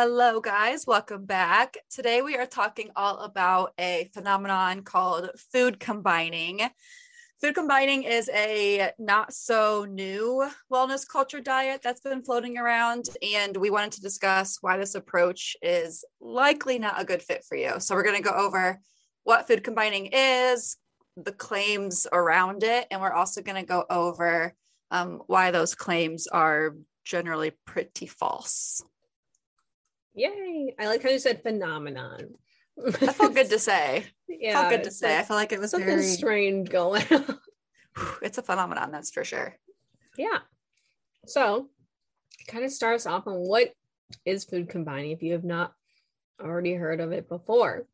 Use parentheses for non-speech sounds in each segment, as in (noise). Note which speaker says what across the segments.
Speaker 1: Hello, guys. Welcome back. Today, we are talking all about a phenomenon called food combining. Food combining is a not so new wellness culture diet that's been floating around, and we wanted to discuss why this approach is likely not a good fit for you. So, we're going to go over what food combining is, the claims around it, and we're also going to go over um, why those claims are generally pretty false.
Speaker 2: Yay. I like how you said phenomenon.
Speaker 1: That felt good to say. Yeah. (laughs) Felt good to say. Like, I feel like it was
Speaker 2: something
Speaker 1: very...
Speaker 2: strange going (laughs) on.
Speaker 1: it's a phenomenon, that's for sure.
Speaker 2: Yeah. So kind of starts off on what is food combining if you have not already heard of it before.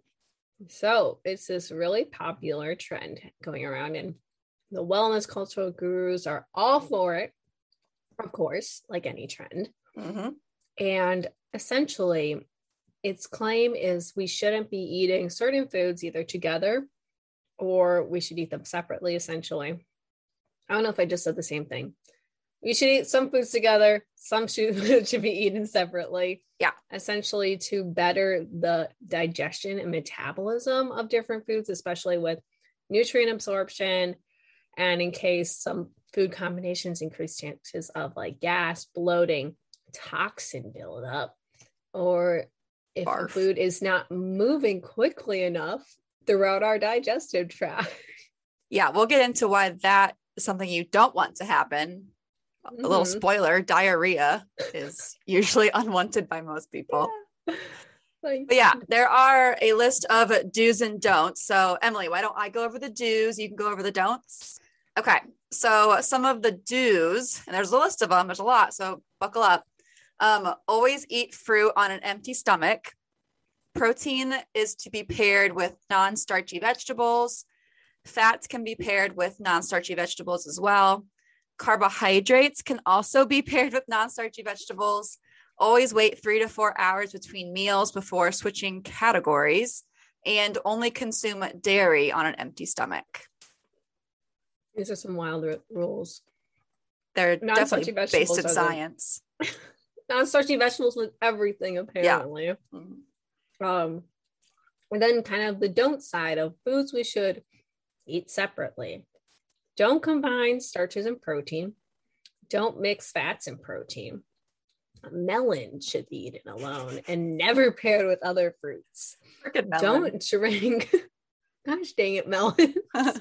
Speaker 2: So it's this really popular trend going around and the wellness cultural gurus are all for it, of course, like any trend. Mm-hmm. And essentially, its claim is we shouldn't be eating certain foods either together or we should eat them separately, essentially. I don't know if I just said the same thing. We should eat some foods together, some should, (laughs) should be eaten separately.
Speaker 1: Yeah.
Speaker 2: Essentially, to better the digestion and metabolism of different foods, especially with nutrient absorption and in case some food combinations increase chances of like gas, bloating, toxin buildup, or if Barf. food is not moving quickly enough throughout our digestive tract. (laughs)
Speaker 1: Yeah, we'll get into why that is something you don't want to happen. Mm-hmm. A little mm-hmm. spoiler diarrhea is (laughs) usually unwanted by most people. Yeah. (laughs) Like, yeah, there are a list of do's and don'ts. So, Emily, why don't I go over the do's? You can go over the don'ts. Okay. So some of the do's, and there's a list of them, there's a lot. So buckle up. Um, always eat fruit on an empty stomach. Protein is to be paired with non starchy vegetables. Fats can be paired with non starchy vegetables as well. Carbohydrates can also be paired with non starchy vegetables. Always wait three to four hours between meals before switching categories and only consume dairy on an empty stomach.
Speaker 2: These are some wild rules.
Speaker 1: They're definitely based in science. (laughs)
Speaker 2: Non-starchy vegetables with everything, apparently. Yeah. Mm-hmm. Um, and then kind of the don't side of foods we should eat separately. Don't combine starches and protein. Don't mix fats and protein. Melon should be eaten alone and never paired with other fruits. Don't drink. (laughs) Gosh dang it, melon. (laughs)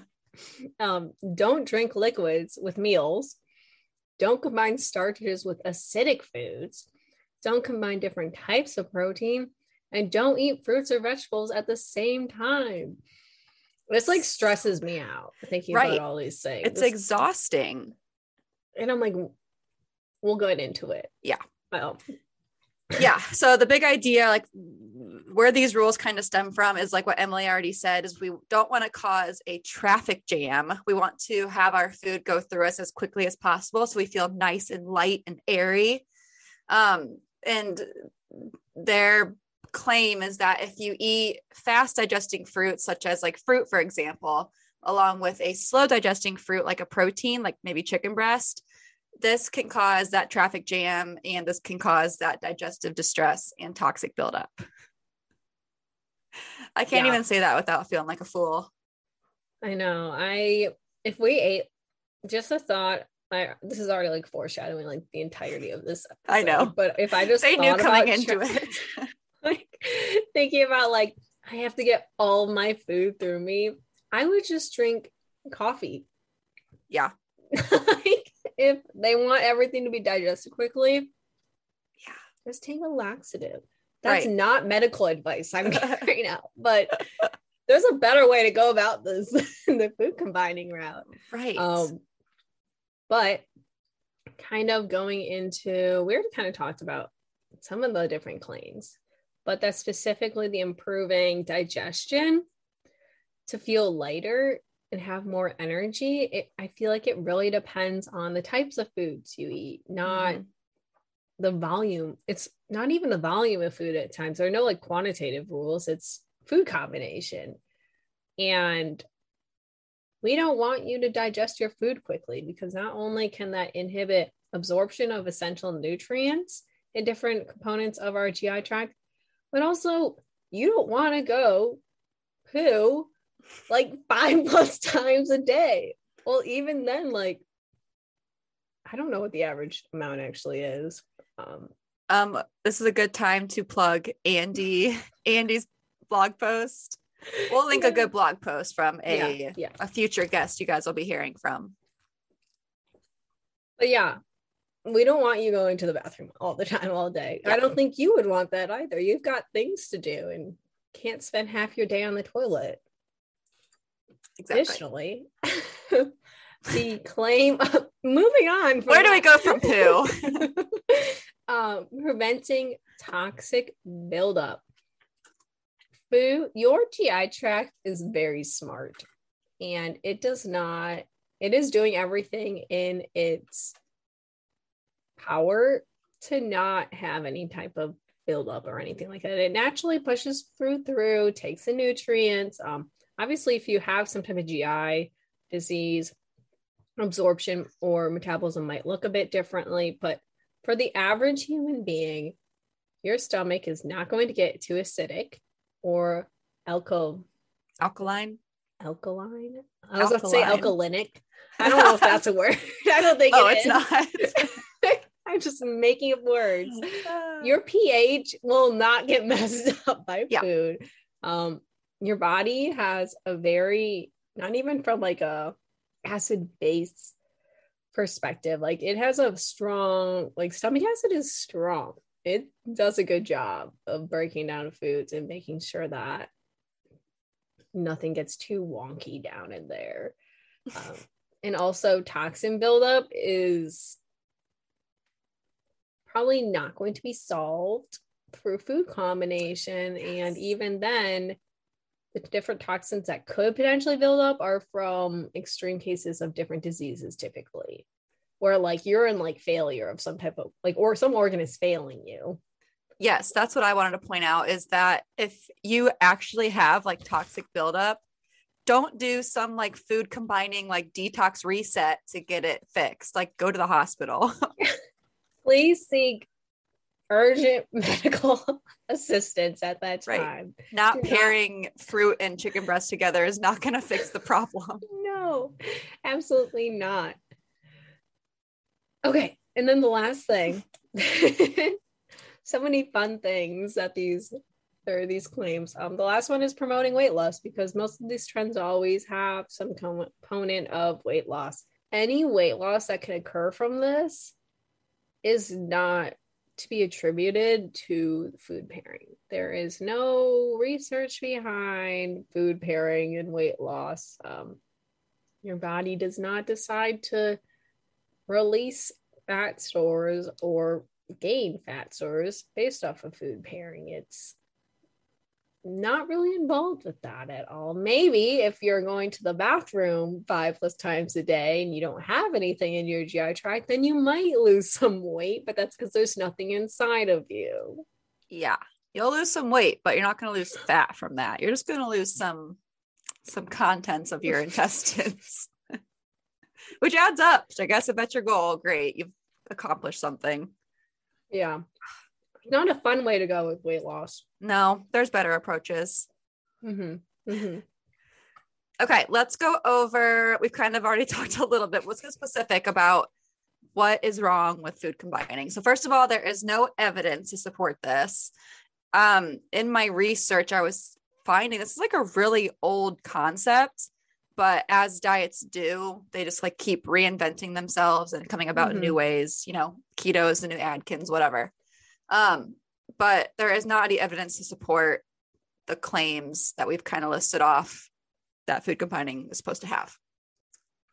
Speaker 2: Um, don't drink liquids with meals. Don't combine starches with acidic foods. Don't combine different types of protein. And don't eat fruits or vegetables at the same time. This like stresses me out thinking right. about all these things.
Speaker 1: It's this, exhausting.
Speaker 2: And I'm like, we'll get into it.
Speaker 1: Yeah. Well, yeah. So the big idea, like where these rules kind of stem from, is like what Emily already said: is we don't want to cause a traffic jam. We want to have our food go through us as quickly as possible, so we feel nice and light and airy. Um, and their claim is that if you eat fast digesting fruits, such as like fruit, for example, along with a slow digesting fruit like a protein, like maybe chicken breast, this can cause that traffic jam and this can cause that digestive distress and toxic buildup. I can't yeah. even say that without feeling like a fool.
Speaker 2: I know. I if we ate just a thought, I this is already like foreshadowing like the entirety of this
Speaker 1: episode, I know.
Speaker 2: But if I just
Speaker 1: they knew coming into tra- it. (laughs)
Speaker 2: like thinking about like I have to get all my food through me, I would just drink coffee.
Speaker 1: Yeah. (laughs)
Speaker 2: like if they want everything to be digested quickly,
Speaker 1: yeah,
Speaker 2: just take a laxative. That's right. not medical advice I'm (laughs) giving out, but there's a better way to go about this (laughs) the food combining route.
Speaker 1: Right.
Speaker 2: Um, but kind of going into we already kind of talked about some of the different claims, but that's specifically the improving digestion to feel lighter and have more energy. It, I feel like it really depends on the types of foods you eat, not mm-hmm. the volume. It's not even the volume of food at times. There are no like quantitative rules, it's food combination. And we don't want you to digest your food quickly because not only can that inhibit absorption of essential nutrients in different components of our GI tract, but also you don't want to go poo like five (laughs) plus times a day. Well, even then, like, I don't know what the average amount actually is. Um,
Speaker 1: um, this is a good time to plug Andy, (laughs) Andy's blog post. We'll link yeah. a good blog post from a yeah, yeah. a future guest you guys will be hearing from.
Speaker 2: But yeah, we don't want you going to the bathroom all the time, all day. I don't think you would want that either. You've got things to do and can't spend half your day on the toilet. Exactly. Additionally, (laughs) the claim moving on.
Speaker 1: Where do we go from poo? (laughs)
Speaker 2: um, preventing toxic buildup. Food, your GI tract is very smart and it does not, it is doing everything in its power to not have any type of buildup or anything like that. It naturally pushes food through, takes the nutrients. Um, obviously, if you have some type of GI disease, absorption or metabolism might look a bit differently, but for the average human being, your stomach is not going to get too acidic or alco
Speaker 1: alkaline.
Speaker 2: Alkaline. I was about to say alkalinic. I don't know if that's a (laughs) word. (laughs) I don't think oh, it's not. (laughs) I'm just making up words. Your pH will not get messed up by yeah. food. Um, your body has a very not even from like a acid base perspective like it has a strong like stomach acid is strong. It does a good job of breaking down foods and making sure that nothing gets too wonky down in there. Um, and also toxin buildup is probably not going to be solved through food combination. And even then the different toxins that could potentially build up are from extreme cases of different diseases typically where like you're in like failure of some type of like or some organ is failing you.
Speaker 1: Yes that's what i wanted to point out is that if you actually have like toxic buildup don't do some like food combining like detox reset to get it fixed. Like go to the hospital. (laughs)
Speaker 2: Please seek urgent (laughs) medical assistance at that time. Right.
Speaker 1: Not Do pairing not... fruit and chicken breast together is not going to fix the problem. (laughs)
Speaker 2: no, absolutely not. Okay. And then the last thing (laughs) so many fun things that these there are these claims. Um, the last one is promoting weight loss because most of these trends always have some component of weight loss. Any weight loss that can occur from this is not to be attributed to food pairing. There is no research behind food pairing and weight loss. Um, your body does not decide to release fat stores or gain fat stores based off of food pairing. It's not really involved with that at all. Maybe if you're going to the bathroom five plus times a day and you don't have anything in your GI tract, then you might lose some weight, but that's because there's nothing inside of you.
Speaker 1: Yeah. You'll lose some weight, but you're not going to lose fat from that. You're just going to lose some some contents of your (laughs) intestines. (laughs) Which adds up. So I guess if that's your goal, great. You've accomplished something.
Speaker 2: Yeah not a fun way to go with weight loss.
Speaker 1: No, there's better approaches.
Speaker 2: Mm-hmm. Mm-hmm.
Speaker 1: Okay, let's go over. We've kind of already (laughs) talked a little bit. Let's get specific about what is wrong with food combining. So, first of all, there is no evidence to support this. Um, in my research, I was finding this is like a really old concept, but as diets do, they just like keep reinventing themselves and coming about mm-hmm. in new ways. You know, keto is the new Atkins, whatever. Um, but there is not any evidence to support the claims that we've kind of listed off that food combining is supposed to have.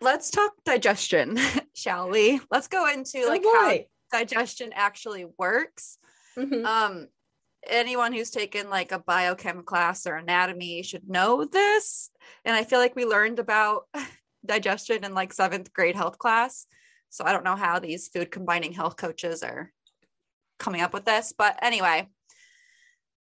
Speaker 1: Let's talk digestion, (laughs) shall we? Let's go into like how digestion actually works. Mm-hmm. Um, anyone who's taken like a biochem class or anatomy should know this. And I feel like we learned about (laughs) digestion in like seventh grade health class. So I don't know how these food combining health coaches are coming up with this. But anyway,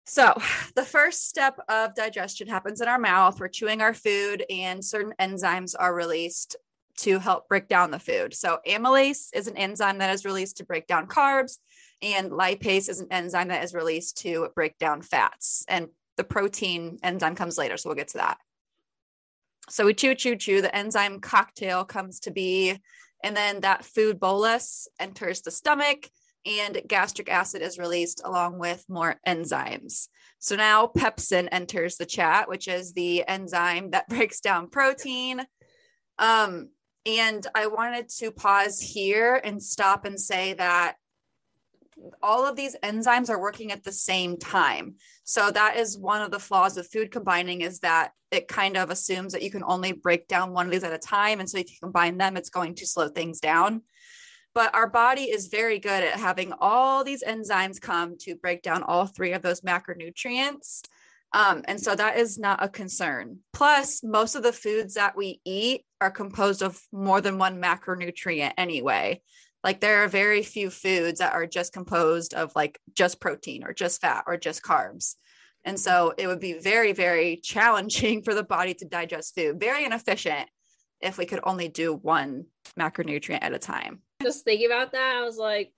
Speaker 1: so the first step of digestion happens in our mouth. We're chewing our food, and certain enzymes are released to help break down the food. So amylase is an enzyme that is released to break down carbs, and lipase is an enzyme that is released to break down fats. And the protein enzyme comes later, so we'll get to that. So we chew, chew, chew. The enzyme cocktail comes to be and then that food bolus enters the stomach and gastric acid is released along with more enzymes. So now pepsin enters the chat, which is the enzyme that (laughs) breaks down protein. Um, and I wanted to pause here and stop and say that all of these enzymes are working at the same time. So that is one of the flaws of food combining is that it kind of assumes that you can only break down one of these at a time. And so if you combine them, it's going to slow things down. But our body is very good at having all these enzymes come to break down all three of those macronutrients. Um, and so that is not a concern. Plus, most of the foods that we eat are composed of more than one macronutrient anyway. Like there are very few foods that are just composed of like just protein or just fat or just carbs. And so it would be very, very (laughs) challenging for the body to digest food, very inefficient if we could only do one macronutrient at a time.
Speaker 2: Just thinking about that, I was like,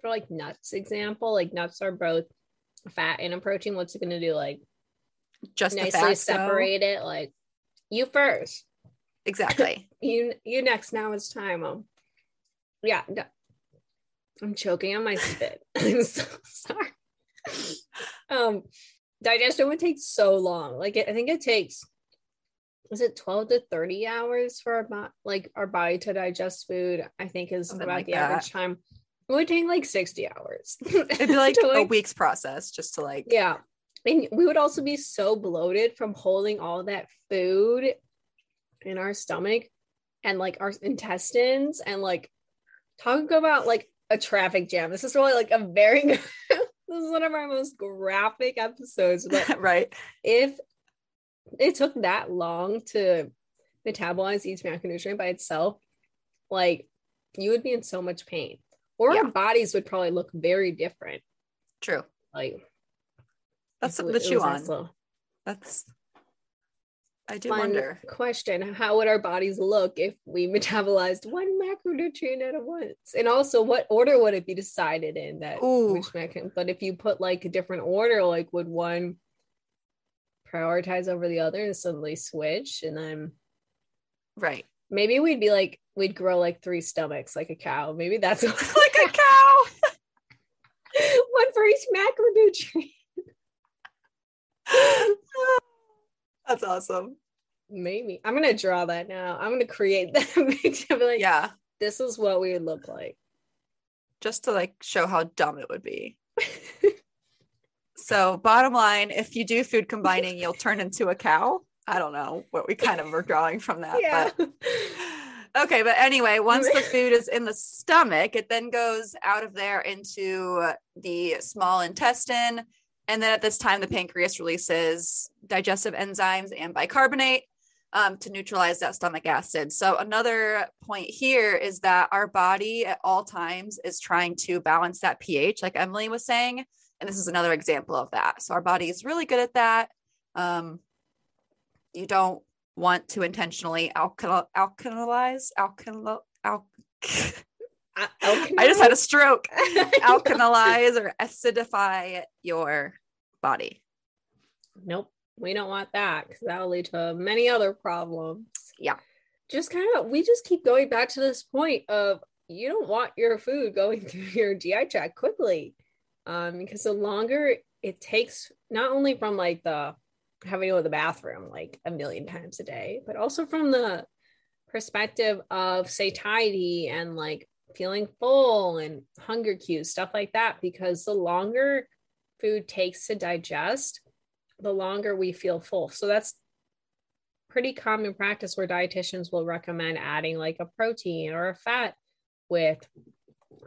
Speaker 2: for like nuts example, like nuts are both fat and a protein. What's it going to do? Like,
Speaker 1: just
Speaker 2: nicely separate so. it. Like, you first.
Speaker 1: Exactly. (laughs)
Speaker 2: you you next. Now it's time. Um, yeah, no. I'm choking on my spit. (laughs) I'm so sorry. um, digestion would take so long. Like I think it takes is it 12 to 30 hours for our bo- like our body to digest food i think is Something about like the that. average time it would take like 60 hours
Speaker 1: it'd be (laughs) like, like, a week's process just to like
Speaker 2: yeah and we would also be so bloated from holding all that food in our stomach and like our intestines and like talk about like a traffic jam. This is really like a very (laughs) this is one of our most graphic episodes. But (laughs)
Speaker 1: right.
Speaker 2: If it took that long to metabolize each macronutrient by itself, like you would be in so much pain. Or yeah. our bodies would probably look very different.
Speaker 1: True.
Speaker 2: Like
Speaker 1: that's something to chew on. That's I do wonder.
Speaker 2: Question: How would our bodies look if we metabolized one macronutrient at a once? And also, what order would it be decided in that?
Speaker 1: Ooh.
Speaker 2: Which macro- but if you put like a different order, like would one prioritize over the other and suddenly switch, and then
Speaker 1: right?
Speaker 2: Maybe we'd be like we'd grow like three stomachs like a cow. Maybe that's (laughs)
Speaker 1: like a (laughs) cow. (laughs)
Speaker 2: one for each macronutrient.
Speaker 1: That's awesome.
Speaker 2: Maybe I'm gonna draw that now. I'm gonna create that. like,
Speaker 1: yeah,
Speaker 2: this is what we would look like.
Speaker 1: Just to like show how dumb it would be. So, bottom line, if you do food combining, you'll turn into a cow. I don't know what we kind of were drawing from that, yeah. but (laughs) okay. But anyway, once the (laughs) food is in the stomach, it then goes out of there into the small intestine and then at this time, the pancreas releases digestive enzymes and bicarbonate um, to neutralize that stomach acid. So, another point here is that our body at all times is trying to balance that pH, like Emily was saying. And this is another example of that. So, our body is really good at that. Um, you don't want to intentionally alkali- alkalize, alkali- al- (laughs) I just had a stroke. (laughs) Alkalize or acidify your body.
Speaker 2: Nope. We don't want that because that'll lead to many other problems.
Speaker 1: Yeah.
Speaker 2: Just kind of, we just keep going back to this point of you don't want your food going (laughs) through your GI tract quickly. Um, because the longer it takes, not only from like the having to go to the bathroom like a million times a day, but also from the perspective of satiety and like feeling full and hunger cues, stuff like that. Because the longer food takes to digest, the longer we feel full. So that's pretty common practice where dietitians will recommend adding like a protein or a fat with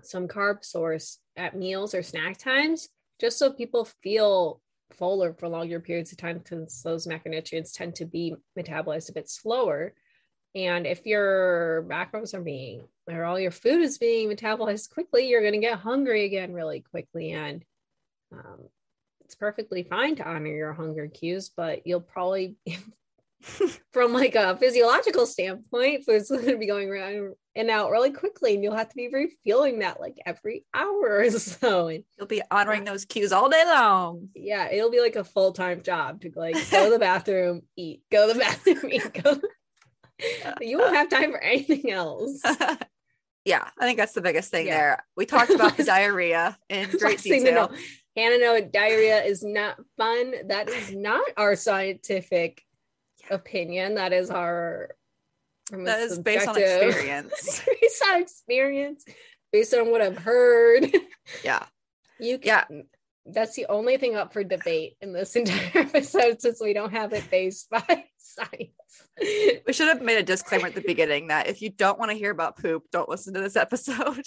Speaker 2: some carb source at meals or snack times, just so people feel fuller for longer periods of time because those macronutrients tend to be metabolized a bit slower. And if your macros are being, or all your food is being metabolized quickly, you're going to get hungry again really quickly. And um, it's perfectly fine to honor your hunger cues, but you'll probably (laughs) (laughs) from like a physiological standpoint, food's (laughs) going to be going around and out really quickly, and you'll have to be refueling that like every hour or (laughs) so. And
Speaker 1: you'll be honoring those cues all day long.
Speaker 2: Yeah, it'll be like a full time job to like go to the bathroom, eat, go to the bathroom, eat, go. you won't have time for anything else.
Speaker 1: yeah, I think that's the biggest thing yeah. there. We talked about the diarrhea in great detail.
Speaker 2: Hannah, no, diarrhea is not fun. That is not our scientific opinion. That is our
Speaker 1: that is based on experience. (laughs)
Speaker 2: based on experience, based on what I've heard.
Speaker 1: Yeah.
Speaker 2: You can, yeah. That's the only thing up for debate in this (laughs) entire episode since we don't have it based by (laughs) science.
Speaker 1: We should have made a disclaimer at the beginning that if you don't want to hear about poop, don't listen to this episode.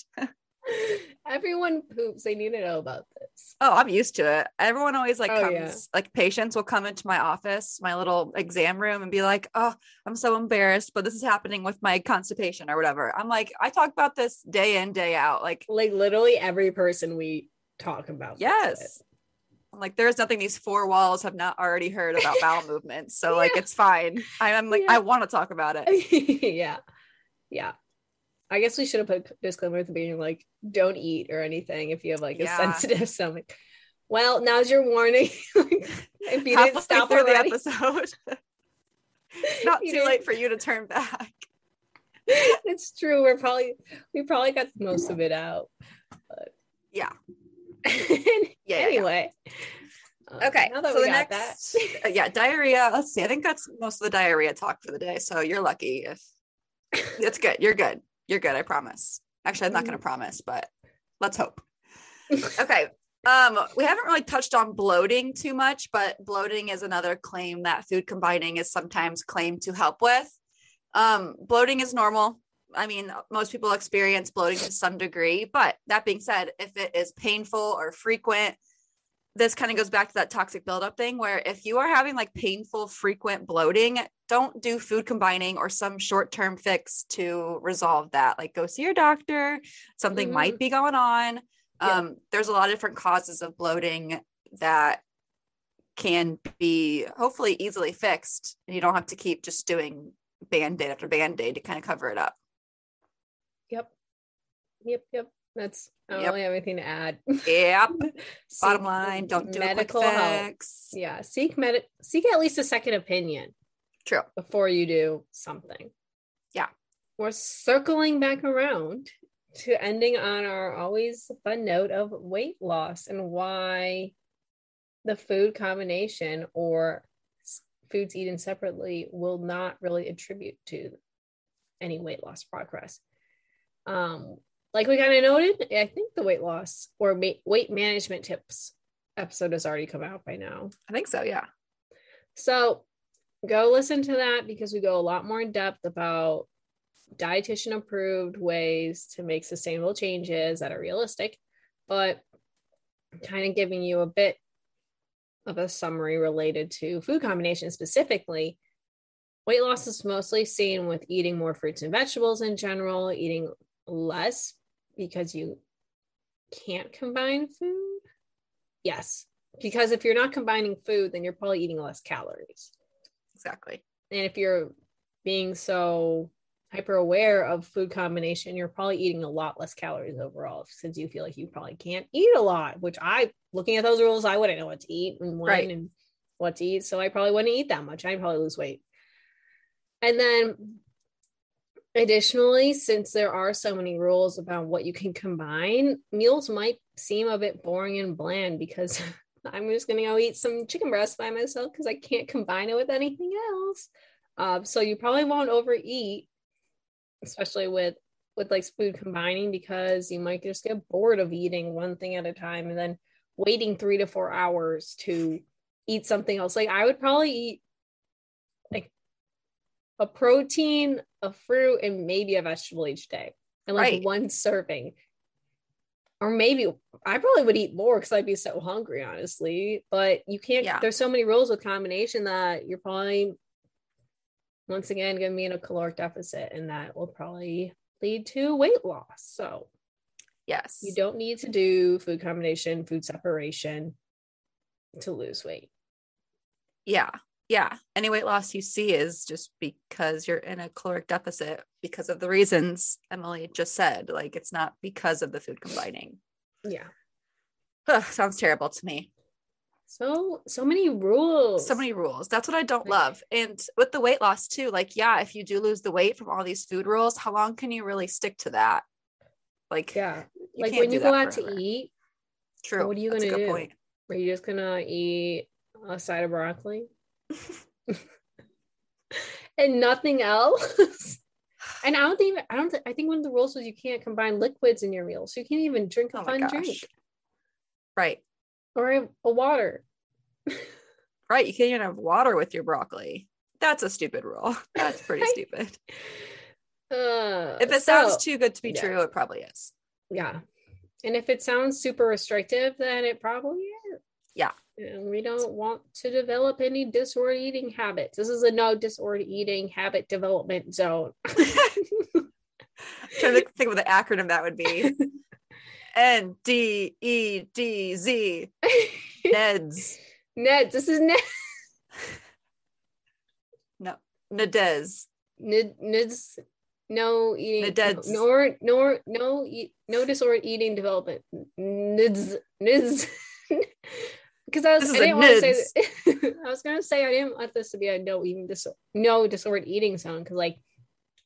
Speaker 2: Everyone poops. They need to know about this.
Speaker 1: Oh, I'm used to it. Everyone always like oh, comes, yeah. like patients will come into my office, my little exam room, and be like, "Oh, I'm so embarrassed, but this is happening with my constipation or whatever." I'm like, I talk about this day in, day out. Like,
Speaker 2: like literally every person we talk about.
Speaker 1: Yes. I'm like, there's nothing these four walls have not already heard about bowel (laughs) movements. So, yeah. like, it's fine. I'm like, yeah. I want to talk about
Speaker 2: it. (laughs) yeah. Yeah. I guess we should have put disclaimer at the beginning, like don't eat or anything if you have like yeah. a sensitive (laughs) stomach. Well, now's your warning. (laughs) if
Speaker 1: you didn't stop through already. the episode, (laughs) it's not too late for you to turn back.
Speaker 2: it's true. We're probably we probably got most of it out. But...
Speaker 1: Yeah.
Speaker 2: yeah. Anyway. Yeah.
Speaker 1: Um, okay. so the next, uh, yeah, diarrhea. Let's see. I think that's most of the diarrhea talk for the day. So you're lucky if it's good. You're good. You're good. I promise. Actually, I'm not going to mm. promise, but let's hope. (laughs) okay. Um, we haven't really touched on bloating too much, but bloating is another claim that food combining is sometimes claimed to help with. Um, bloating is normal. I mean, most people experience bloating to some degree, but that being said, if it is painful or frequent, this kind of goes back to that toxic buildup thing where if you are having like painful, frequent bloating, don't do food combining or some short term fix to resolve that. Like go see your doctor, something mm-hmm. might be going on. Yeah. Um, there's a lot of different causes of bloating that can be hopefully easily fixed. And you don't have to keep just doing band aid after band aid to kind of cover it up.
Speaker 2: Yep. Yep. Yep. That's I don't yep. really have anything to add.
Speaker 1: Yep. (laughs) Bottom line, don't do medical a quick fix.
Speaker 2: Help. Yeah. Seek med seek at least a second opinion.
Speaker 1: True.
Speaker 2: Before you do something.
Speaker 1: Yeah.
Speaker 2: We're circling back around to ending on our always fun note of weight loss and why the food combination or foods eaten separately will not really attribute to any weight loss progress. Um, like we kind of noted, I think the weight loss or weight management tips episode has already come out by now.
Speaker 1: I think so, yeah.
Speaker 2: So go listen to that because we go a lot more in depth about dietitian approved ways to make sustainable changes that are realistic, but kind of giving you a bit of a summary related to food combinations specifically. Weight loss is mostly seen with eating more fruits and vegetables in general, eating less because you can't combine food? Yes. Because if you're not combining food, then you're probably eating less calories.
Speaker 1: Exactly.
Speaker 2: And if you're being so hyper aware of food combination, you're probably eating a lot less calories overall since you feel like you probably can't eat a lot, which I, looking at those rules, I wouldn't know what to eat and when right. and what to eat. So I probably wouldn't eat that much. I'd probably lose weight. And then Additionally, since there are so many rules about what you can combine, meals might seem a bit boring and bland because (laughs) I'm just going to go eat some chicken breast by myself because I can't combine it with anything else. Uh, so you probably won't overeat, especially with with like food combining because you might just get bored of eating one thing at a time and then waiting three to four hours to eat something else. Like I would probably eat a protein, a fruit, and maybe a vegetable each day, and like right. one serving. or maybe I probably would eat more because I'd be so hungry, honestly. But you can't. Yeah. There's so many rules with combination that you're probably once again going to be in a caloric deficit, and that will probably lead to weight loss. So,
Speaker 1: yes,
Speaker 2: you don't need to do food combination, food separation to lose weight.
Speaker 1: Yeah, yeah. Any weight loss you see is just because you're in a caloric deficit because of the reasons Emily just said. Like it's not because of the food combining.
Speaker 2: Yeah.
Speaker 1: Ugh, sounds terrible to me.
Speaker 2: So so many rules.
Speaker 1: So many rules. That's what I don't love. And with the weight loss too, like yeah, if you do lose the weight from all these food rules, how long can you really stick to that? Like
Speaker 2: yeah, like when you go out forever. to eat.
Speaker 1: True.
Speaker 2: What are you That's gonna do? Point. Are you just gonna eat a side of broccoli? And nothing else. (laughs) and I don't think I don't I think one of the rules was you can't combine liquids in your meal. So you can't even drink a oh fun drink.
Speaker 1: Right.
Speaker 2: Or a, a water. (laughs)
Speaker 1: right. You can't even have water with your broccoli. That's a stupid rule. (laughs) That's pretty stupid. Uh, if it so, sounds too good to be yeah. true, it probably is.
Speaker 2: Yeah. And if it sounds super restrictive, then it probably is.
Speaker 1: Yeah.
Speaker 2: And we don't want to develop any disordered eating habits. This is a no disordered eating habit development zone. (laughs)
Speaker 1: trying to think of the acronym that would be. (laughs) N D E D Z. Neds. (laughs)
Speaker 2: Neds. This is Ned.
Speaker 1: no. Nadez.
Speaker 2: Ned. Neds. No eating. Nadez. Nor. Nor. No. No disordered eating development. Neds. Neds because I was I didn't want to say (laughs) I was gonna say I didn't want this to be a no eating dis- no disordered eating zone because like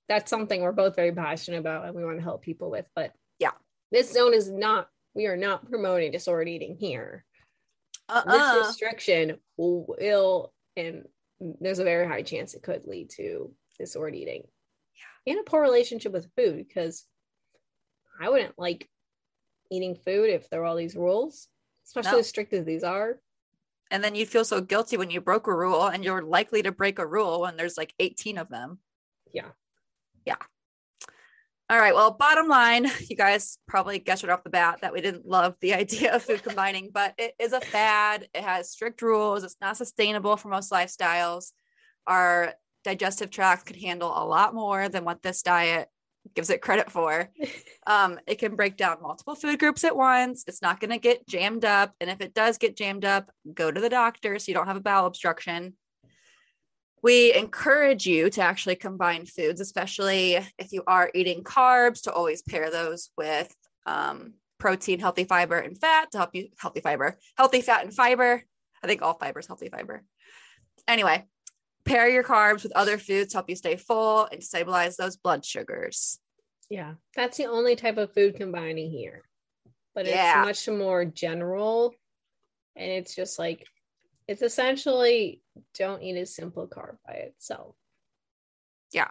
Speaker 2: that's something we're both very passionate about and we want to help people with. But
Speaker 1: yeah,
Speaker 2: this zone is not we are not promoting disordered eating here. Uh-uh. This restriction will and there's a very high chance it could lead to disordered eating. Yeah. And a poor relationship with food because I wouldn't like eating food if there were all these rules especially no. as strict as these are.
Speaker 1: And then you feel so guilty when you broke a rule, and you're likely to break a rule when there's like 18 of them.
Speaker 2: Yeah.
Speaker 1: Yeah. All right. Well, bottom line, (laughs) you guys probably guessed it off the bat that we didn't love the (laughs) idea of food combining, but it is a fad. It has strict rules. It's not sustainable for most lifestyles. Our digestive tract could handle a lot more than what this diet gives it credit for. Um, it can break down multiple food groups at once. It's not going to get jammed up. And if it does get jammed up, go to the doctor so you don't have a bowel obstruction. We encourage you to actually combine foods, especially if you are eating carbs, to always pair those with um, protein, healthy fiber, and fat to help you healthy fiber, healthy fat and fiber. I think all fiber is healthy fiber. Anyway, pair your carbs with other foods to help you stay full and stabilize those blood sugars.
Speaker 2: Yeah, that's the only type of food combining here. But yeah. it's much more general. And it's just like, it's essentially don't eat a simple carb by itself.
Speaker 1: Yeah.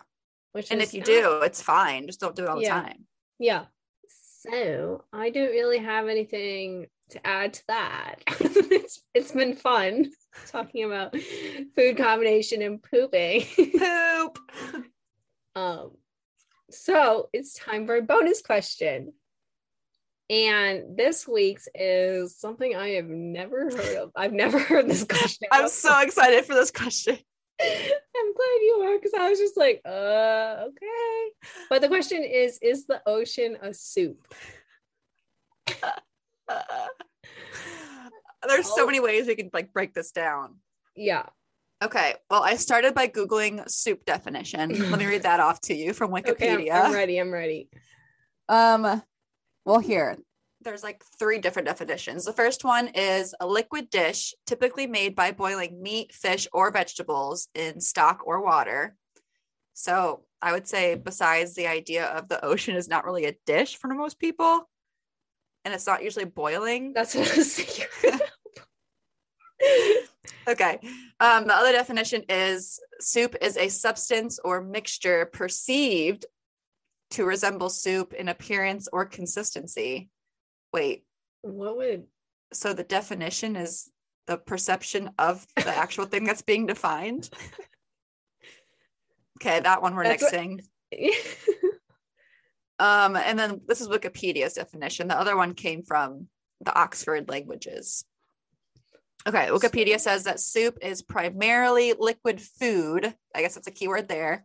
Speaker 1: Which and if you do, it's fine. Just don't do it all
Speaker 2: yeah,
Speaker 1: the time.
Speaker 2: Yeah. So I don't really have anything to add to that. (laughs) it's it's been fun talking about food combination and pooping.
Speaker 1: Poop. (laughs)
Speaker 2: um so it's time for a bonus question. And this week's is something I have never heard of. I've never heard this question.
Speaker 1: I'm so excited for this question. (laughs)
Speaker 2: I'm glad you are because I was just like, uh, okay. But the question is Is the ocean a soup? (laughs)
Speaker 1: There's so oh. many ways we can like break this down.
Speaker 2: Yeah.
Speaker 1: Okay. Well, I started by Googling soup definition. Let me read that off to you from Wikipedia. (laughs) Okay,
Speaker 2: I'm, I'm ready. I'm ready.
Speaker 1: Um, well, here, there's like three different definitions. The first one is a liquid dish typically made by boiling meat, fish, or vegetables in stock or water. So I would say, besides the idea of the ocean is not really a dish for most people, and it's not usually boiling.
Speaker 2: That's what I was thinking. (laughs)
Speaker 1: okay. Um, the other definition is soup is a substance or mixture perceived to resemble soup in appearance or consistency. Wait.
Speaker 2: What would?
Speaker 1: So the definition is the perception of the actual thing that's being defined. (laughs) okay, that one we're that's nixing. What... (laughs) Um, and then this is Wikipedia's definition. The other one came from the Oxford languages. Okay, Wikipedia says that soup is primarily liquid food. I guess that's a keyword there.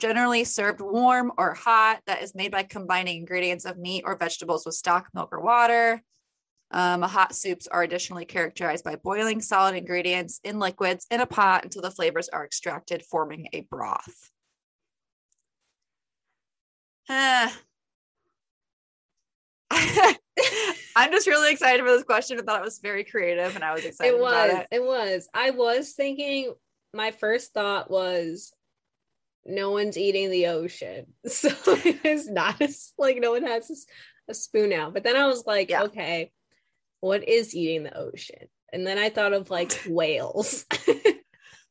Speaker 1: Generally served warm or hot, that is made by combining ingredients of meat or vegetables with stock, milk, or water. Um, hot soups are additionally characterized by boiling solid ingredients in liquids in a pot until the flavors are extracted, forming a broth. Uh, (sighs) I'm just really excited for this question. I thought it was very creative and I was excited.
Speaker 2: It was.
Speaker 1: It.
Speaker 2: it was. I was thinking, my first thought was, no one's eating the ocean. (laughs) So it's not like no one has a spoon out. But then I was like, yeah. okay, what is eating the ocean? And then I thought of like (laughs) whales. (laughs)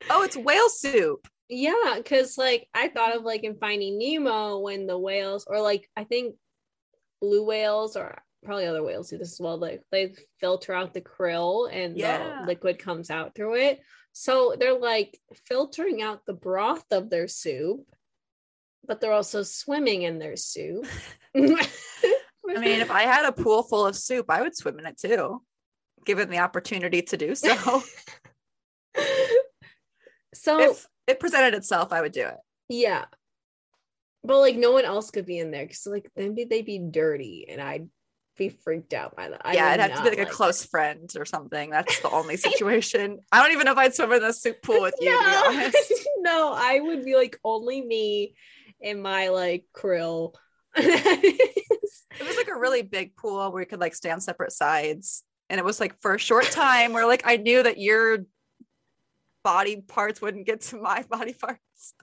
Speaker 1: oh, it's whale soup.
Speaker 2: Yeah, because like I thought of like in Finding Nemo when the whales, or like I think blue whales, or probably other whales do this as well. Like they filter out the krill and yeah. the liquid comes out through it. So they're like filtering out the broth of their soup, but they're also swimming in their soup. (laughs) (laughs) I
Speaker 1: mean, if I had a pool full of soup, I would swim in it too, given the opportunity to do so. (laughs)
Speaker 2: so
Speaker 1: if it presented itself, I would do it.
Speaker 2: Yeah. But like no one else could be in there because like maybe they'd be dirty and I'd be freaked out by that.
Speaker 1: I yeah, it'd have to be like, like a close it. friend or something. That's the only (laughs) situation. I don't even know if I'd swim in the soup pool with you, no. to be honest. (laughs)
Speaker 2: no, I would be like only me and my like krill. (laughs) it
Speaker 1: was like a really big pool where we could like stay on separate sides. And it was like for a short time where like I knew that your body parts wouldn't get to my (laughs) body parts.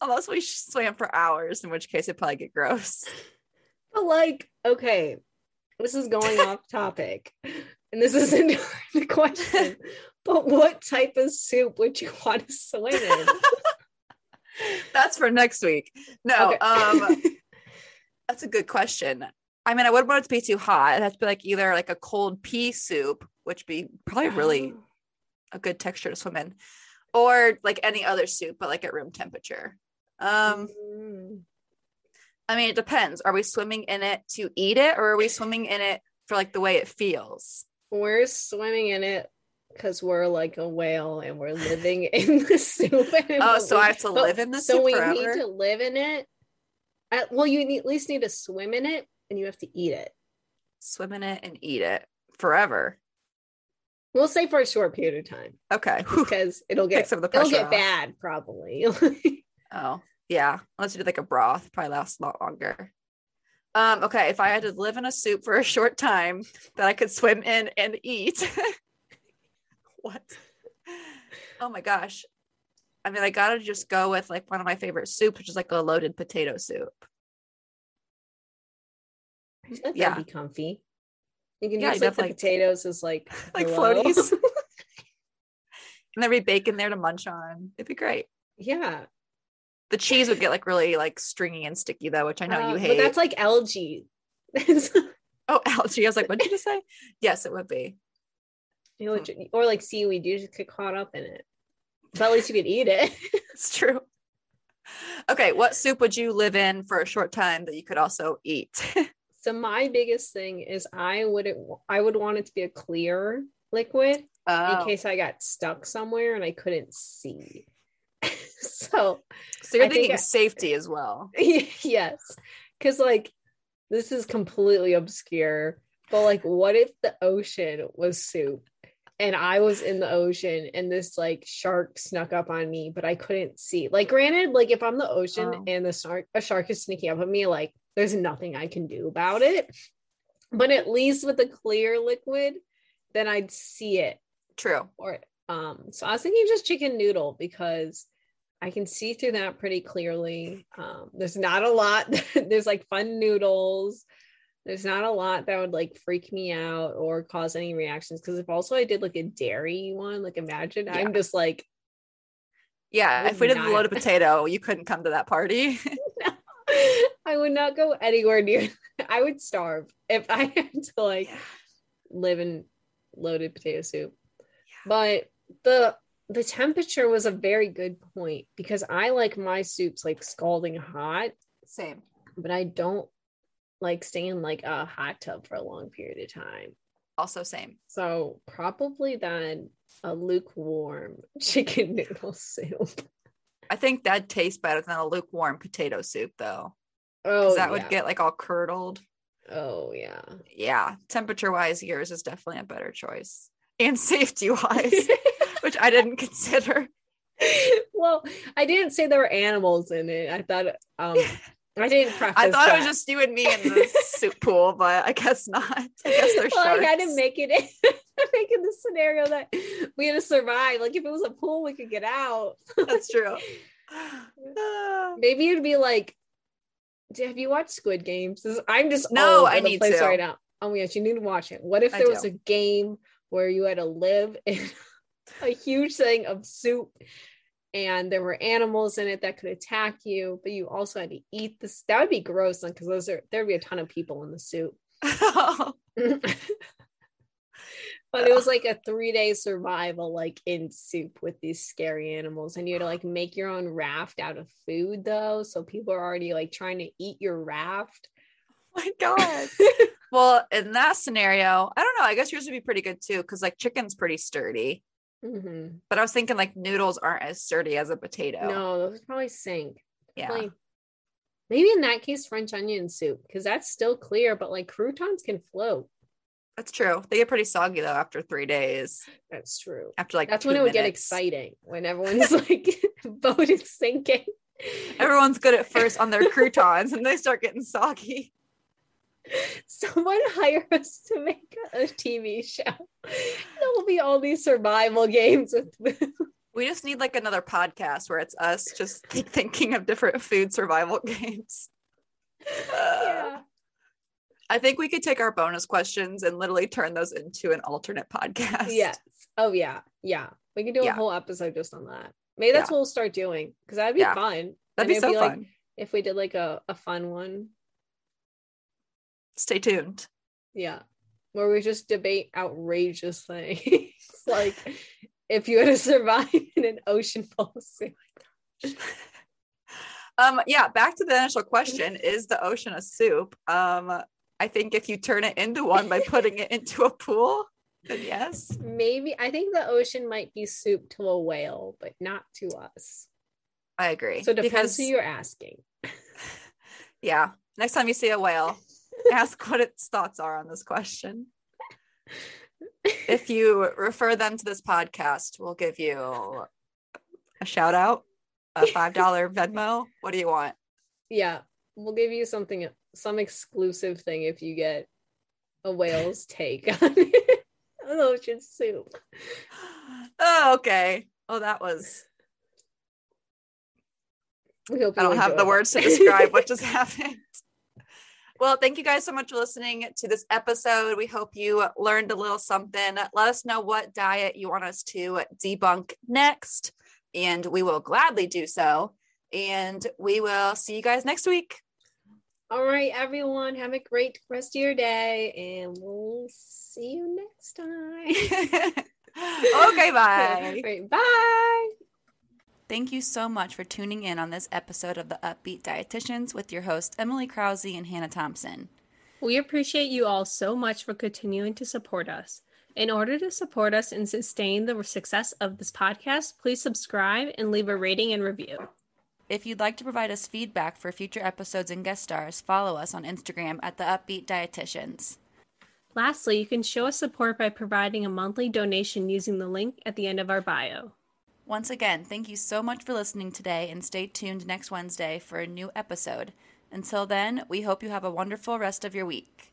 Speaker 1: Unless we swam for hours, in which case it'd probably get gross. (laughs)
Speaker 2: But like, okay, this is going (laughs) off topic, and this isn't the question. But what type of soup would you want to swim in?
Speaker 1: that's for next week. No, okay. um, that's a good question. I mean, I wouldn't want it to be too hot. It has to be like either like a cold pea soup, which be probably really oh. A good texture to swim in, or like any other soup, but like at room temperature. Um, mm. I mean, it depends. Are we swimming in it to eat it, or are we swimming in it for like the way it feels?
Speaker 2: We're swimming in it because we're like a whale and we're living (laughs) in the soup. (laughs)
Speaker 1: oh, so I have to live in the so soup. We forever?
Speaker 2: need to live in it. Well, you need, at least need to swim in it, and you have to eat it.
Speaker 1: Swim in it and eat it forever.
Speaker 2: We'll say for a short period of time.
Speaker 1: Okay.
Speaker 2: Because it'll get some of the it'll get off. bad probably. (laughs)
Speaker 1: oh yeah, unless you did like a broth, probably lasts a lot longer. Um, okay, if I had to live in a soup for a short time that I could swim in and eat, (laughs) what? Oh my gosh. I mean, I gotta just go with like one of my favorite soups, which is like a loaded potato soup.
Speaker 2: That'd yeah. be comfy. You can yeah, use like the (laughs) potatoes as like (laughs)
Speaker 1: like floaties. (laughs) and there'd be bacon there to munch on. It'd be great.
Speaker 2: Yeah.
Speaker 1: The cheese would get like really like stringy and sticky though, which I know uh, you hate.
Speaker 2: But that's like algae.
Speaker 1: oh, algae. I was like, what did you say? Yes, it would be.
Speaker 2: You know, or like seaweed, you just get caught up in it. But at least you could eat it.
Speaker 1: it's true. Okay, what soup would you live in for a short time that you could also eat?
Speaker 2: So my biggest thing is I would I would want it to be a clear liquid oh. in case I got stuck somewhere and I couldn't see. (laughs) so,
Speaker 1: so you're I thinking safety as well. (laughs)
Speaker 2: yes, because like this is completely obscure, but like, what if the ocean was soup? And I was in the ocean and this like shark snuck up on me, but I couldn't see. Like, granted, like if I'm the ocean oh. and the shark a shark is sneaking up on me, like there's nothing I can do about it. But at least with a clear liquid, then I'd see it.
Speaker 1: True.
Speaker 2: Or um, so I was thinking just chicken noodle because I can see through that pretty clearly. Um, there's not a lot. (laughs) there's like fun noodles. There's not a lot that would like freak me out or cause any reactions. Because if also I did like a dairy one, like imagine yeah. I'm just like,
Speaker 1: yeah. If we did a loaded potato, you couldn't come to that party. (laughs)
Speaker 2: I would not go anywhere near. (laughs) I would starve if I (laughs) had to like live in loaded potato soup. Yeah. But the the temperature was a very good point because I like my soups like scalding hot.
Speaker 1: Same.
Speaker 2: But I don't like staying in like a hot tub for a long period of time.
Speaker 1: Also same.
Speaker 2: So probably then a lukewarm (laughs) chicken noodle soup.
Speaker 1: I think that tastes better than a lukewarm potato soup though. Oh, that yeah. would get like all curdled.
Speaker 2: Oh yeah.
Speaker 1: Yeah. Temperature wise, yours is definitely a better choice. And safety wise, (laughs) which I didn't consider.
Speaker 2: Well, I didn't say there were animals in it. I thought um (laughs) I didn't
Speaker 1: I thought that. it was just you and me in the soup (laughs) pool, but I guess not. I guess there's well, sharks.
Speaker 2: I had to make it make it the scenario that we had to survive. Like if it was a pool, we could get out.
Speaker 1: That's true.
Speaker 2: Maybe it'd be like have you watched Squid Games? I'm just
Speaker 1: no, I need to
Speaker 2: right now. Oh my gosh, you need to watch it. What if there was a game where you had to live (laughs) in a huge thing of soup and there were animals in it that could attack you, but you also had to eat this. That would be gross because those are there'd be a ton of people in the soup. (laughs) (laughs) but it was like a three day survival like in soup with these scary animals and you had to like make your own raft out of food though so people are already like trying to eat your raft. (laughs)
Speaker 1: Oh my god. (laughs) Well in that scenario i don't know i guess yours would be pretty good too because like chicken's pretty sturdy. Mm-hmm. but i was thinking like noodles aren't as sturdy as a potato.
Speaker 2: No those probably sink.
Speaker 1: Yeah.
Speaker 2: Probably, maybe in that case french onion soup because that's still clear but like croutons can float
Speaker 1: that's true. They get pretty soggy though after three days.
Speaker 2: That's true.
Speaker 1: After like
Speaker 2: that's when it would get exciting when everyone's (laughs) like (laughs) boat is sinking.
Speaker 1: Everyone's good at first on their (laughs) croutons and they start getting soggy.
Speaker 2: Someone hire us to make a TV show. There will be all these survival games with
Speaker 1: We just need like another podcast where it's us just thinking of different food survival games. Uh, yeah. I think we could take our bonus questions and literally turn those into an alternate podcast.
Speaker 2: Yes. Oh yeah. Yeah. We can do a whole episode just on that. Maybe that's yeah. what we'll start doing because that'd be yeah. fun.
Speaker 1: That'd be so be fun.
Speaker 2: Like, if we did like a, a fun one.
Speaker 1: Stay tuned.
Speaker 2: Yeah. Where we just debate outrageous things. (laughs) like if you had to survive (laughs) in an ocean full of soup. (laughs)
Speaker 1: um yeah, back to the initial question. Is the ocean a soup? Um I think if you turn it into one by putting it into a pool, then yes.
Speaker 2: Maybe I think the ocean might be soup to a whale, but not to us.
Speaker 1: I agree.
Speaker 2: So depends because, who you're asking. (laughs)
Speaker 1: yeah. Next time you see a whale, (laughs) ask what its thoughts are on this question. if (laughs) you refer them to this podcast, we'll give you a shout out, a $5 Venmo. What do you want?
Speaker 2: Yeah. We'll give you something some exclusive thing if you get a whale's take on (laughs) (laughs) an ocean soup.
Speaker 1: Oh, okay. Oh, that was.
Speaker 2: We hope
Speaker 1: I don't have the words to describe what just (laughs) happened. Well, thank you guys so much for listening to this episode. We hope you learned a little something. Let us know what diet you want us to debunk next, and we will gladly do so. And we will see you guys next week.
Speaker 2: All right, everyone, have a great rest of your day, and we'll see you next time. (laughs)
Speaker 1: okay, bye. (laughs)
Speaker 2: Right, bye.
Speaker 1: Thank you so much for tuning in on this episode of the Up-Beet Dietitians with your hosts, Emily Krause and Hannah Thompson.
Speaker 2: We appreciate you all so much for continuing to support us. In order to support us and sustain the success of this podcast, please subscribe and leave a rating and review.
Speaker 1: If you'd like to provide us feedback for future episodes and guest stars, follow us on Instagram at the Up-Beet Dietitians.
Speaker 2: Lastly, you can show us support by providing a monthly donation using the link at the end of our bio.
Speaker 1: Once again, thank you so much for listening today and stay tuned next Wednesday for a new episode. Until then, we hope you have a wonderful rest of your week.